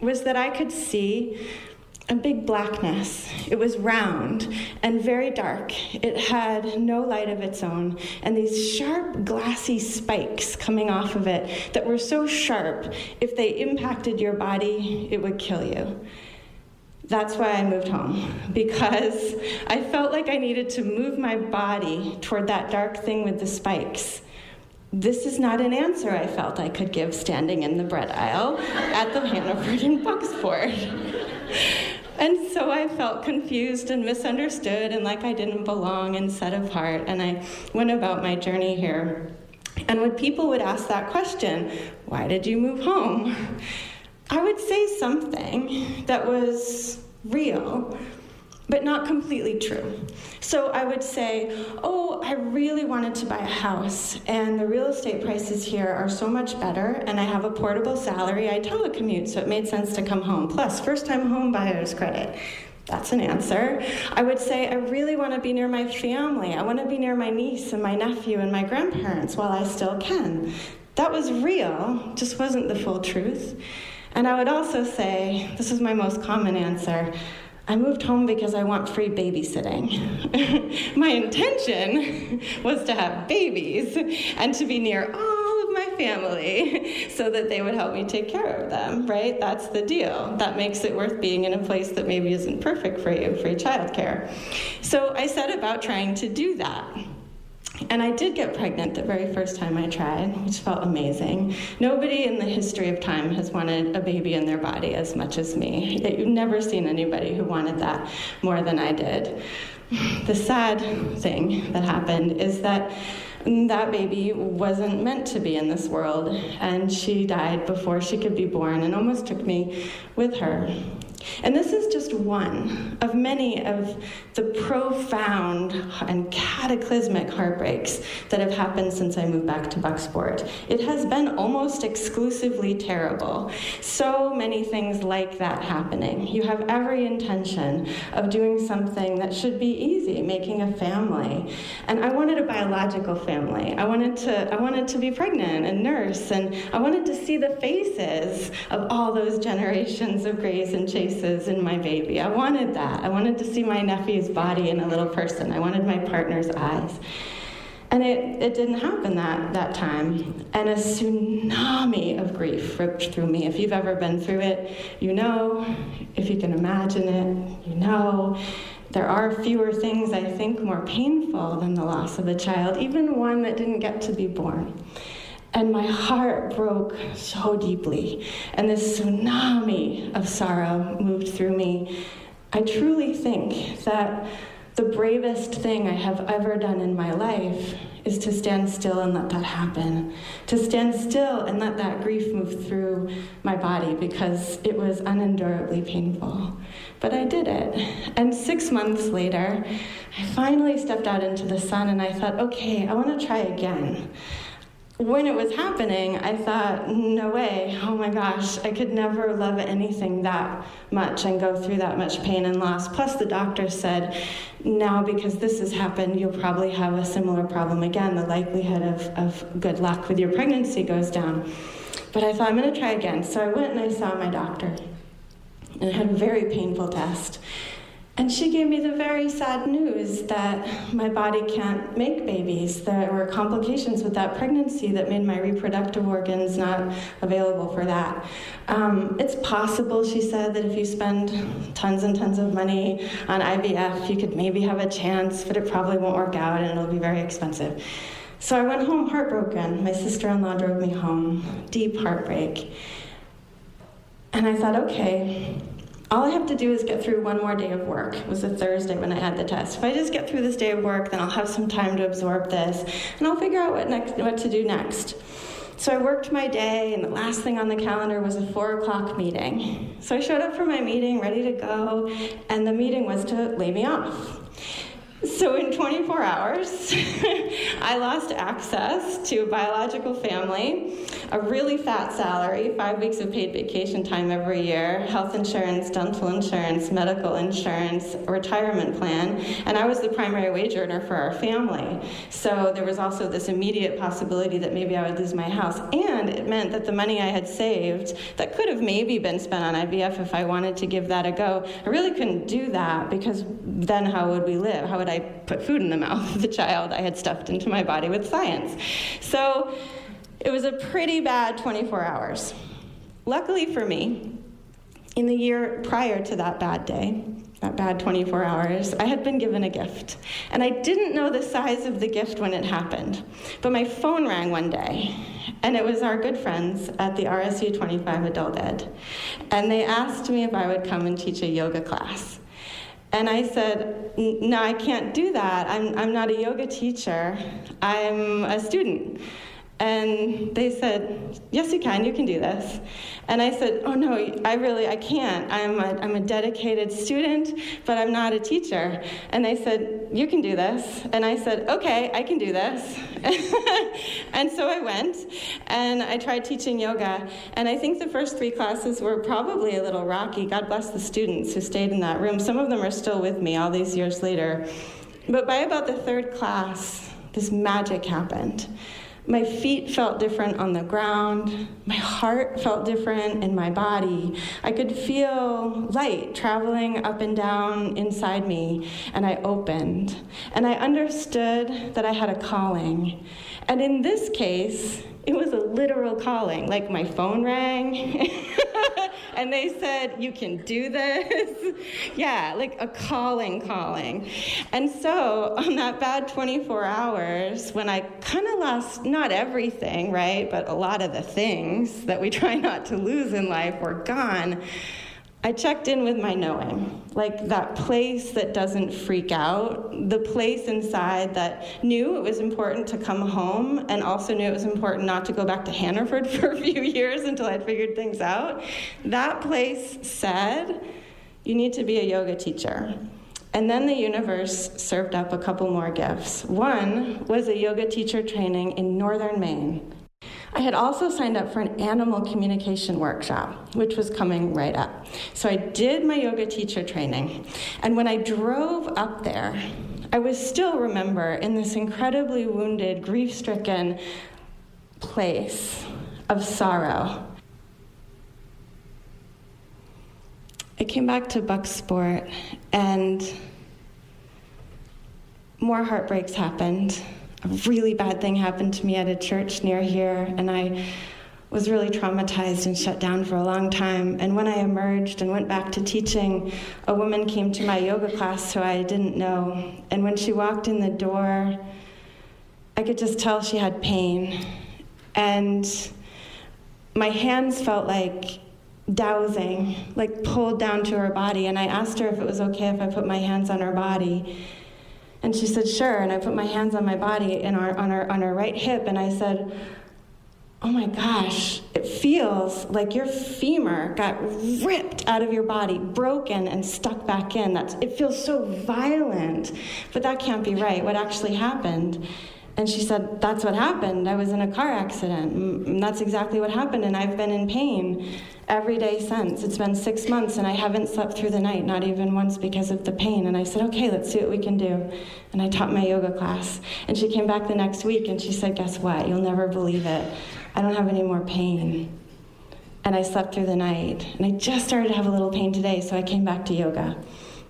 was that I could see a big blackness. It was round and very dark. It had no light of its own, and these sharp, glassy spikes coming off of it that were so sharp, if they impacted your body, it would kill you. That's why I moved home, because I felt like I needed to move my body toward that dark thing with the spikes. This is not an answer I felt I could give standing in the bread aisle at the Hannaford and Bucksport. And so I felt confused and misunderstood and like I didn't belong and set apart. And I went about my journey here. And when people would ask that question, why did you move home? I would say something that was real but not completely true. So I would say, Oh, I really wanted to buy a house, and the real estate prices here are so much better, and I have a portable salary. I telecommute, so it made sense to come home. Plus, first time home buyer's credit. That's an answer. I would say, I really want to be near my family. I want to be near my niece and my nephew and my grandparents while I still can. That was real, just wasn't the full truth. And I would also say, this is my most common answer I moved home because I want free babysitting. my intention was to have babies and to be near all of my family so that they would help me take care of them, right? That's the deal. That makes it worth being in a place that maybe isn't perfect for you, free childcare. So I set about trying to do that. And I did get pregnant the very first time I tried, which felt amazing. Nobody in the history of time has wanted a baby in their body as much as me. You've never seen anybody who wanted that more than I did. The sad thing that happened is that that baby wasn't meant to be in this world, and she died before she could be born and almost took me with her. And this is just one of many of the profound and cataclysmic heartbreaks that have happened since I moved back to Bucksport. It has been almost exclusively terrible. So many things like that happening. You have every intention of doing something that should be easy, making a family. And I wanted a biological family. I wanted to I wanted to be pregnant and nurse and I wanted to see the faces of all those generations of Grays and Chase in my baby. I wanted that. I wanted to see my nephew's body in a little person. I wanted my partner's eyes. And it, it didn't happen that, that time. And a tsunami of grief ripped through me. If you've ever been through it, you know. If you can imagine it, you know. There are fewer things, I think, more painful than the loss of a child, even one that didn't get to be born. And my heart broke so deeply, and this tsunami of sorrow moved through me. I truly think that the bravest thing I have ever done in my life is to stand still and let that happen. To stand still and let that grief move through my body because it was unendurably painful. But I did it. And six months later, I finally stepped out into the sun and I thought, okay, I want to try again when it was happening, I thought, no way, oh my gosh, I could never love anything that much and go through that much pain and loss. Plus, the doctor said, now because this has happened, you'll probably have a similar problem again. The likelihood of, of good luck with your pregnancy goes down. But I thought, I'm going to try again. So I went and I saw my doctor and I had a very painful test. And she gave me the very sad news that my body can't make babies. There were complications with that pregnancy that made my reproductive organs not available for that. Um, it's possible, she said, that if you spend tons and tons of money on IVF, you could maybe have a chance, but it probably won't work out and it'll be very expensive. So I went home heartbroken. My sister in law drove me home, deep heartbreak. And I thought, okay, all I have to do is get through one more day of work. It was a Thursday when I had the test. If I just get through this day of work, then I'll have some time to absorb this, and I'll figure out what next, what to do next. So I worked my day, and the last thing on the calendar was a four o'clock meeting. So I showed up for my meeting, ready to go, and the meeting was to lay me off. So, in 24 hours, I lost access to a biological family, a really fat salary, five weeks of paid vacation time every year, health insurance, dental insurance, medical insurance, retirement plan, and I was the primary wage earner for our family. So, there was also this immediate possibility that maybe I would lose my house. And it meant that the money I had saved, that could have maybe been spent on IVF if I wanted to give that a go, I really couldn't do that because then how would we live? How would I put food in the mouth of the child I had stuffed into my body with science. So it was a pretty bad 24 hours. Luckily for me, in the year prior to that bad day, that bad 24 hours, I had been given a gift. And I didn't know the size of the gift when it happened. But my phone rang one day, and it was our good friends at the RSU 25 Adult Ed. And they asked me if I would come and teach a yoga class. And I said, No, I can't do that. I'm, I'm not a yoga teacher, I'm a student. And they said, Yes, you can, you can do this. And I said, Oh, no, I really, I can't. I'm a, I'm a dedicated student, but I'm not a teacher. And they said, You can do this. And I said, Okay, I can do this. and so I went and I tried teaching yoga. And I think the first three classes were probably a little rocky. God bless the students who stayed in that room. Some of them are still with me all these years later. But by about the third class, this magic happened. My feet felt different on the ground. My heart felt different in my body. I could feel light traveling up and down inside me, and I opened. And I understood that I had a calling. And in this case, it was a literal calling. Like my phone rang and they said, You can do this. yeah, like a calling, calling. And so on that bad 24 hours, when I kind of lost not everything, right, but a lot of the things that we try not to lose in life were gone. I checked in with my knowing, like that place that doesn't freak out, the place inside that knew it was important to come home and also knew it was important not to go back to Hannaford for a few years until I'd figured things out. That place said, You need to be a yoga teacher. And then the universe served up a couple more gifts. One was a yoga teacher training in northern Maine. I had also signed up for an animal communication workshop, which was coming right up. So I did my yoga teacher training. And when I drove up there, I was still remember in this incredibly wounded, grief stricken place of sorrow. I came back to Bucksport and more heartbreaks happened. A really bad thing happened to me at a church near here, and I was really traumatized and shut down for a long time. And when I emerged and went back to teaching, a woman came to my yoga class who I didn't know. And when she walked in the door, I could just tell she had pain. And my hands felt like dowsing, like pulled down to her body. And I asked her if it was okay if I put my hands on her body. And she said, sure. And I put my hands on my body and on, her, on her right hip. And I said, oh my gosh, it feels like your femur got ripped out of your body, broken and stuck back in. That's, it feels so violent. But that can't be right. What actually happened? And she said, That's what happened. I was in a car accident. And that's exactly what happened. And I've been in pain every day since. It's been six months and I haven't slept through the night, not even once because of the pain. And I said, Okay, let's see what we can do. And I taught my yoga class. And she came back the next week and she said, Guess what? You'll never believe it. I don't have any more pain. And I slept through the night. And I just started to have a little pain today, so I came back to yoga.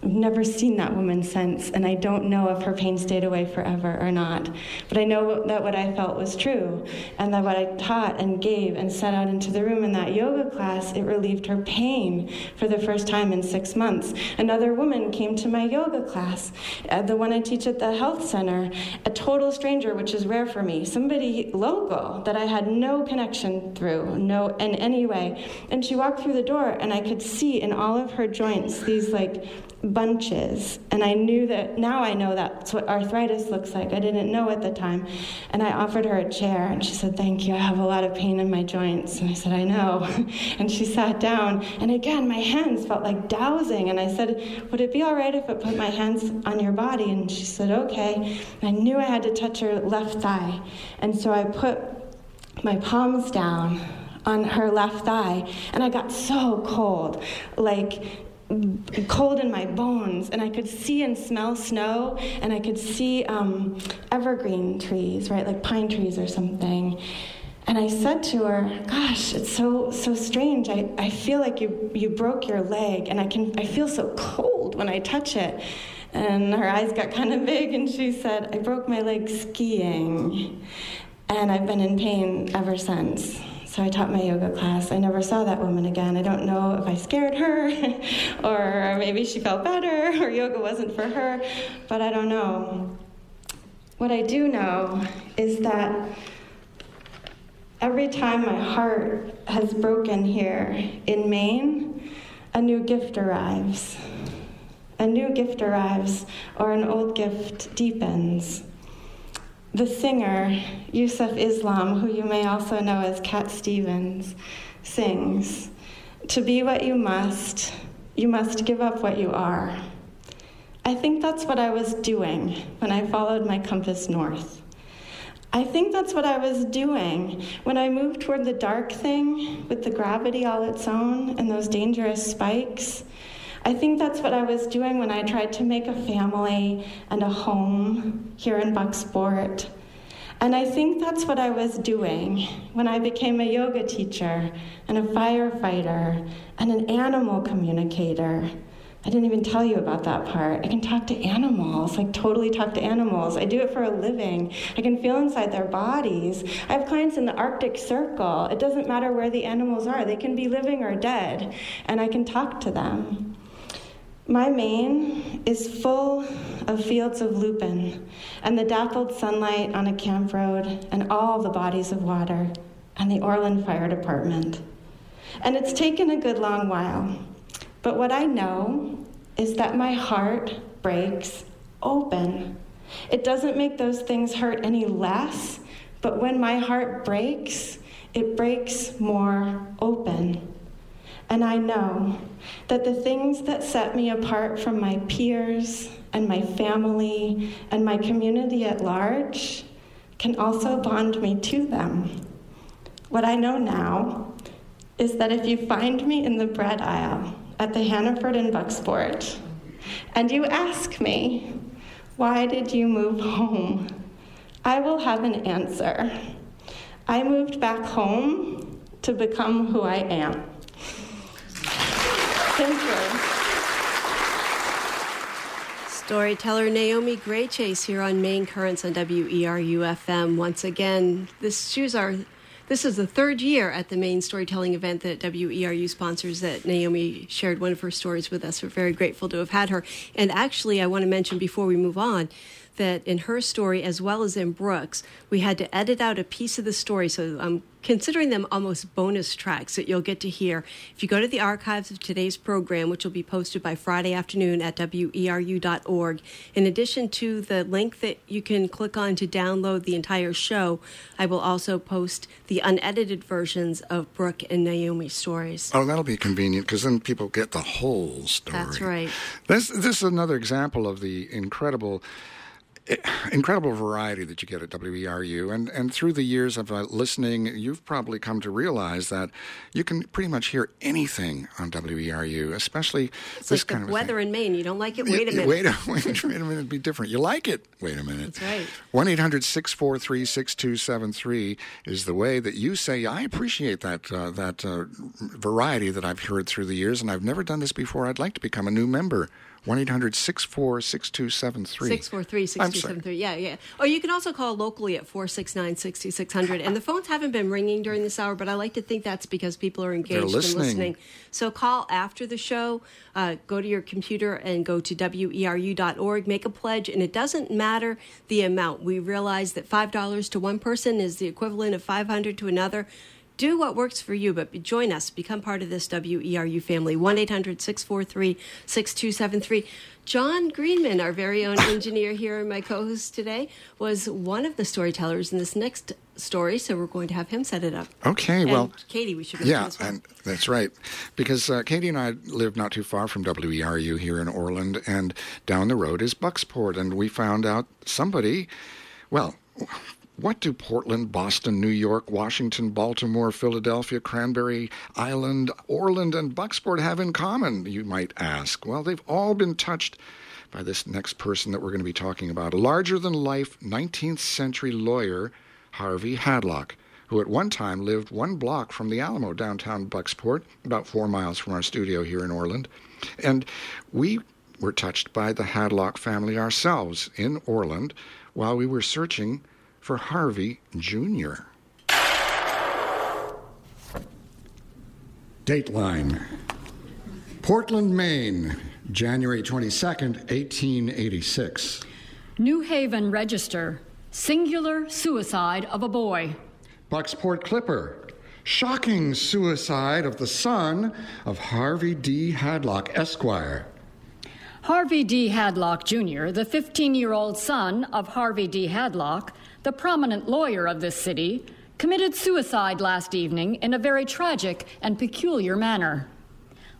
I've never seen that woman since, and I don't know if her pain stayed away forever or not. But I know that what I felt was true, and that what I taught and gave and set out into the room in that yoga class, it relieved her pain for the first time in six months. Another woman came to my yoga class, uh, the one I teach at the health center, a total stranger, which is rare for me, somebody local that I had no connection through, no in any way. And she walked through the door, and I could see in all of her joints these like bunches. And I knew that, now I know that's what arthritis looks like. I didn't know at the time. And I offered her a chair, and she said, Thank you, I have a lot of pain in my joints. And I said, I know. and she sat down, and again, my hands felt like dowsing. And I said, Would it be all right if I put my hands on your body? And she said, Okay. And I knew I had to touch her left thigh. And so I put my palms down on her left thigh and I got so cold like cold in my bones, and I could see and smell snow, and I could see um, evergreen trees, right, like pine trees or something. And I said to her, "Gosh, it's so so strange. I, I feel like you you broke your leg, and I can I feel so cold when I touch it." And her eyes got kind of big, and she said, "I broke my leg skiing, and I've been in pain ever since." So I taught my yoga class. I never saw that woman again. I don't know if I scared her or maybe she felt better or yoga wasn't for her, but I don't know. What I do know is that every time my heart has broken here in Maine, a new gift arrives. A new gift arrives, or an old gift deepens. The singer, Yusuf Islam, who you may also know as Cat Stevens, sings To be what you must, you must give up what you are. I think that's what I was doing when I followed my compass north. I think that's what I was doing when I moved toward the dark thing with the gravity all its own and those dangerous spikes. I think that's what I was doing when I tried to make a family and a home here in Bucksport. And I think that's what I was doing when I became a yoga teacher and a firefighter and an animal communicator. I didn't even tell you about that part. I can talk to animals, like totally talk to animals. I do it for a living. I can feel inside their bodies. I have clients in the Arctic Circle. It doesn't matter where the animals are, they can be living or dead, and I can talk to them. My Maine is full of fields of lupin and the dappled sunlight on a camp road and all the bodies of water and the Orland Fire Department. And it's taken a good long while. But what I know is that my heart breaks open. It doesn't make those things hurt any less, but when my heart breaks, it breaks more open. And I know that the things that set me apart from my peers and my family and my community at large can also bond me to them. What I know now is that if you find me in the bread aisle at the Hannaford in Bucksport and you ask me, why did you move home? I will have an answer. I moved back home to become who I am. Thank you.
Storyteller Naomi Graychase here on Maine Currents on WERU FM. Once again, this shoes are this is the third year at the Maine storytelling event that WERU sponsors that Naomi shared one of her stories with us. We're very grateful to have had her. And actually, I want to mention before we move on that in her story, as well as in Brooke's, we had to edit out a piece of the story. So I'm considering them almost bonus tracks that you'll get to hear. If you go to the archives of today's program, which will be posted by Friday afternoon at weru.org, in addition to the link that you can click on to download the entire show, I will also post the unedited versions of Brooke and Naomi's stories.
Oh, that'll be convenient because then people get the whole story.
That's right.
This, this is another example of the incredible incredible variety that you get at WERU. And, and through the years of uh, listening, you've probably come to realize that you can pretty much hear anything on WERU, especially
it's
this
like
kind
the
of
weather
thing.
in Maine. You don't like it? Wait a minute.
Wait a, wait, wait a minute, it'd be different. You like it? Wait a minute.
That's right.
1 800 643 6273 is the way that you say, I appreciate that, uh, that uh, variety that I've heard through the years, and I've never done this before. I'd like to become a new member. 1 800 644 6273.
643 6273. Yeah, yeah. Or you can also call locally at 469 6600. And the phones haven't been ringing during this hour, but I like to think that's because people are engaged
listening.
and listening. So call after the show. Uh, go to your computer and go to weru.org, make a pledge, and it doesn't matter the amount. We realize that $5 to one person is the equivalent of 500 to another do what works for you, but join us. Become part of this WERU family. 1 800 643 6273. John Greenman, our very own engineer here and my co host today, was one of the storytellers in this next story, so we're going to have him set it up.
Okay,
And
well.
Katie, we should
Yeah,
well.
and that's right. Because uh, Katie and I live not too far from WERU here in Orland, and down the road is Bucksport. And we found out somebody, well, what do Portland, Boston, New York, Washington, Baltimore, Philadelphia, Cranberry Island, Orland, and Bucksport have in common, you might ask? Well, they've all been touched by this next person that we're going to be talking about. A larger than life 19th century lawyer, Harvey Hadlock who at one time lived one block from the Alamo downtown Bucksport, about four miles from our studio here in Orland. And we were touched by the Hadlock family ourselves in Orland while we were searching for Harvey Jr. Dateline Portland, Maine, January 22nd, 1886.
New Haven Register. Singular suicide of a boy.
Bucksport Clipper. Shocking suicide of the son of Harvey D. Hadlock, Esquire.
Harvey D. Hadlock Jr., the 15 year old son of Harvey D. Hadlock, the prominent lawyer of this city, committed suicide last evening in a very tragic and peculiar manner.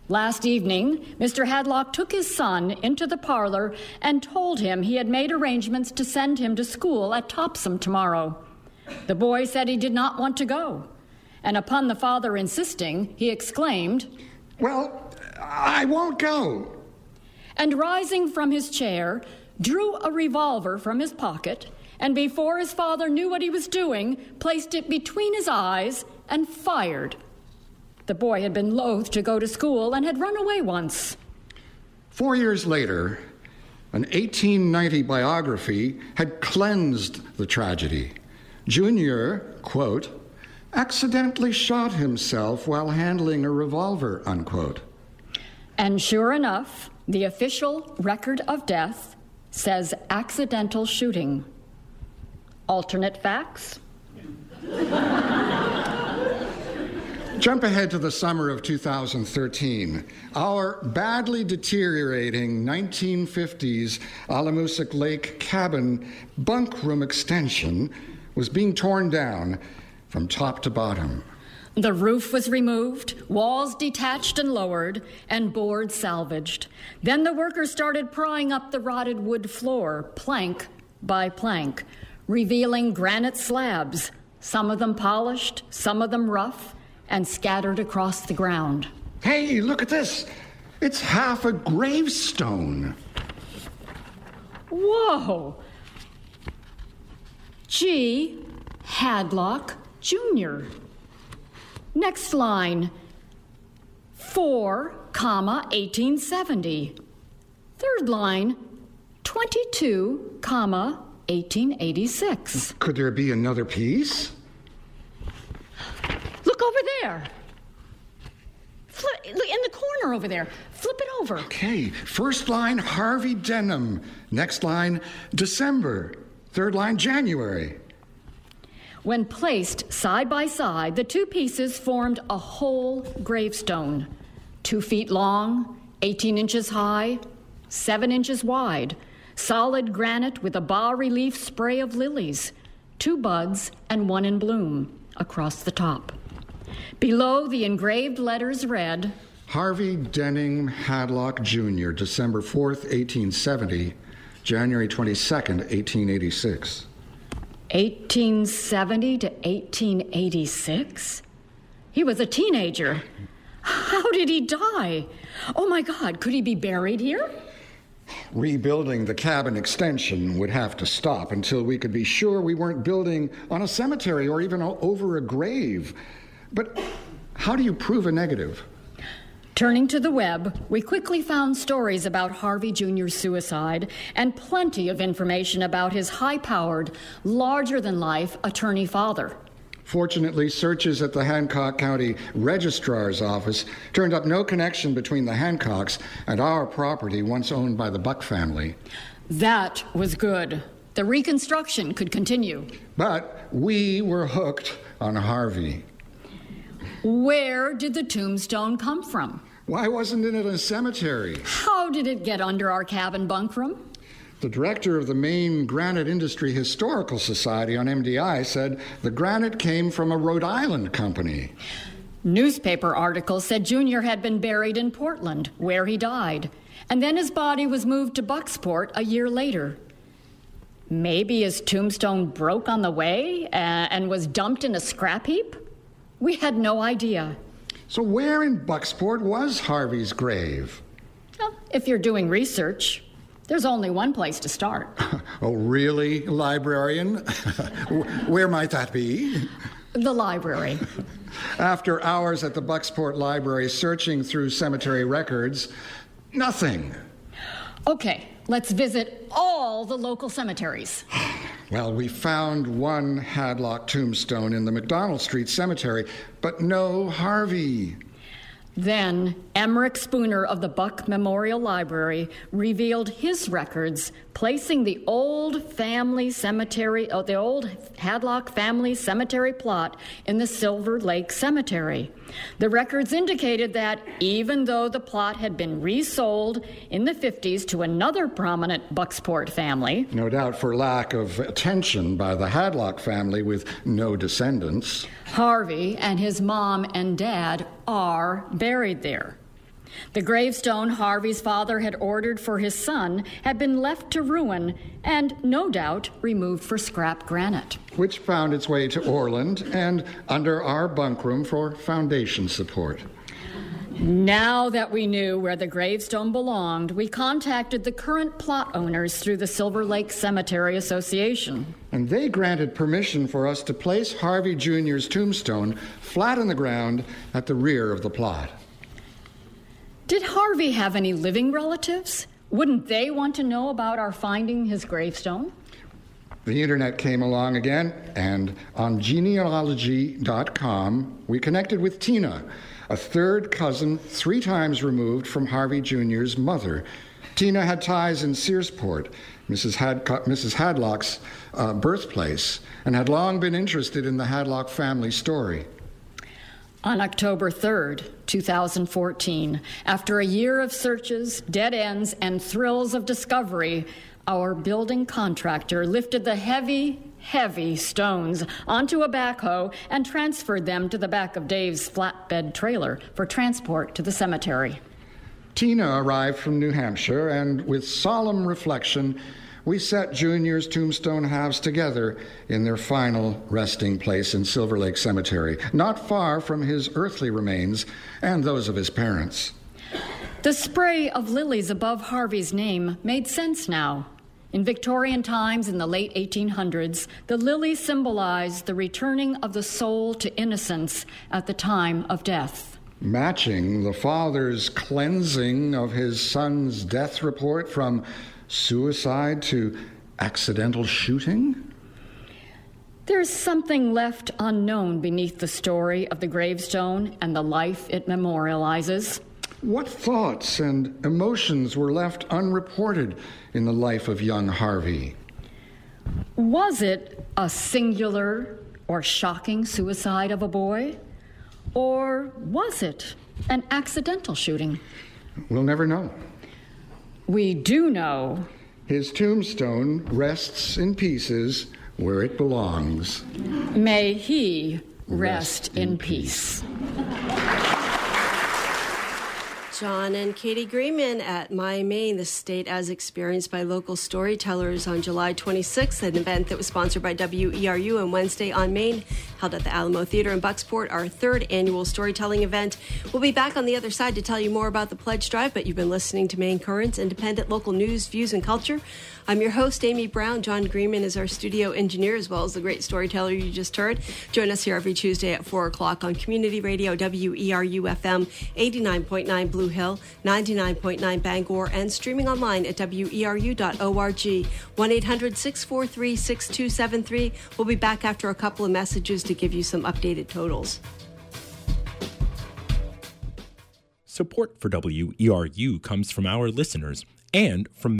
Last evening, Mr. Hadlock took his son into the parlor and told him he had made arrangements to send him to school at Topsham tomorrow. The boy said he did not want to go, and upon the father insisting, he exclaimed,
Well, I won't go.
and rising from his chair, drew a revolver from his pocket, and before his father knew what he was doing, placed it between his eyes and fired. The boy had been loath to go to school and had run away once.
Four years later, an 1890 biography had cleansed the tragedy. Junior, quote, accidentally shot himself while handling a revolver, unquote.
And sure enough, the official record of death says accidental shooting. Alternate facts?
Jump ahead to the summer of 2013. Our badly deteriorating 1950s Alamoosook Lake cabin bunk room extension was being torn down from top to bottom.
The roof was removed, walls detached and lowered, and boards salvaged. Then the workers started prying up the rotted wood floor, plank by plank, revealing granite slabs, some of them polished, some of them rough, and scattered across the ground.
Hey, look at this! It's half a gravestone.
Whoa! G. Hadlock Jr. Next line 4, comma 1870. Third line 22, comma, 1886.
Could there be another piece?
Look over there. Flip, in the corner over there. Flip it over.
Okay. First line, Harvey Denham. Next line, December. Third line, January.
When placed side by side, the two pieces formed a whole gravestone. Two feet long, 18 inches high, seven inches wide, solid granite with a bas relief spray of lilies, two buds and one in bloom across the top. Below, the engraved letters read
Harvey Denning Hadlock Jr., December 4th, 1870, January 22nd, 1886.
1870 to 1886? He was a teenager. How did he die? Oh my God, could he be buried here?
Rebuilding the cabin extension would have to stop until we could be sure we weren't building on a cemetery or even over a grave. But how do you prove a negative?
Turning to the web, we quickly found stories about Harvey Jr.'s suicide and plenty of information about his high powered, larger than life attorney father.
Fortunately, searches at the Hancock County Registrar's Office turned up no connection between the Hadlocks and our property once owned by the Buck family.
That was good. The reconstruction could continue.
But we were hooked on Harvey.
Where did the tombstone come from?
Why wasn't it in a cemetery?
How did it get under our cabin bunkroom?
The director of the Maine Granite Industry Historical Society on MDI said the granite came from a Rhode Island company.
Newspaper articles said Junior had been buried in Portland, where he died, and then his body was moved to Bucksport a year later. Maybe his tombstone broke on the way uh, and was dumped in a scrap heap? We had no idea.
So, where in Bucksport was Harvey's grave?
Well, if you're doing research, there's only one place to start.
oh, really, librarian? where might that be?
The library.
After hours at the Bucksport Library searching through cemetery records, nothing.
Okay, let's visit all the local cemeteries.
Well, we found one Hadlock tombstone in the McDonald Street Cemetery, but no Harvey.
Then, Emmerich Spooner of the Buck Memorial Library revealed his records, placing the old family cemetery, oh, the old Hadlock family cemetery plot in the Silver Lake Cemetery. The records indicated that even though the plot had been resold in the 50s to another prominent Bucksport family,
no doubt for lack of attention by the Hadlock family with no descendants,
Harvey and his mom and dad are buried there. The gravestone Harvey's father had ordered for his son had been left to ruin and, no doubt, removed for scrap granite.
Which found its way to Orland and under our bunkroom for foundation support.
Now that we knew where the gravestone belonged, we contacted the current plot owners through the Silver Lake Cemetery Association.
And they granted permission for us to place Harvey Jr.'s tombstone flat in the ground at the rear of the plot.
Did Harvey have any living relatives? Wouldn't they want to know about our finding his gravestone?
The internet came along again, and on genealogy.com, we connected with Tina, a third cousin three times removed from Harvey Jr.'s mother. Tina had ties in Searsport, Mrs. Mrs. Hadlock's uh, birthplace, and had long been interested in the Hadlock family story.
On October 3rd, 2014, after a year of searches, dead ends, and thrills of discovery, our building contractor lifted the heavy, heavy stones onto a backhoe and transferred them to the back of Dave's flatbed trailer for transport to the cemetery.
Tina arrived from New Hampshire, and with solemn reflection, we set Junior's tombstone halves together in their final resting place in Silver Lake Cemetery, not far from his earthly remains and those of his parents.
The spray of lilies above Harvey's name made sense now. In Victorian times in the late 1800s, the lily symbolized the returning of the soul to innocence at the time of death.
Matching the father's cleansing of his son's death report from suicide to accidental shooting?
There's something left unknown beneath the story of the gravestone and the life it memorializes.
What thoughts and emotions were left unreported in the life of young Harvey?
Was it a singular or shocking suicide of a boy? Or was it an accidental shooting?
We'll never know.
We do know.
His tombstone rests in pieces where it belongs.
May he rest, rest in, in, peace. peace.
John and Katie Greenman at My Maine, the state as experienced by local storytellers on July 26th, an event that was sponsored by WERU and Wednesday on Maine, held at the Alamo Theater in Bucksport, our third annual storytelling event. We'll be back on the other side to tell you more about the pledge drive, but you've been listening to Maine Currents, independent local news, views, and culture. I'm your host, Amy Brown. John Greenman is our studio engineer, as well as the great storyteller you just heard. Join us here every Tuesday at 4 o'clock on Community Radio WERU FM 89.9 Blue Hill, 99.9 Bangor, and streaming online at weru.org. 1 800 643 6273. We'll be back after a couple of messages to give you some updated totals.
Support for WERU comes from our listeners and from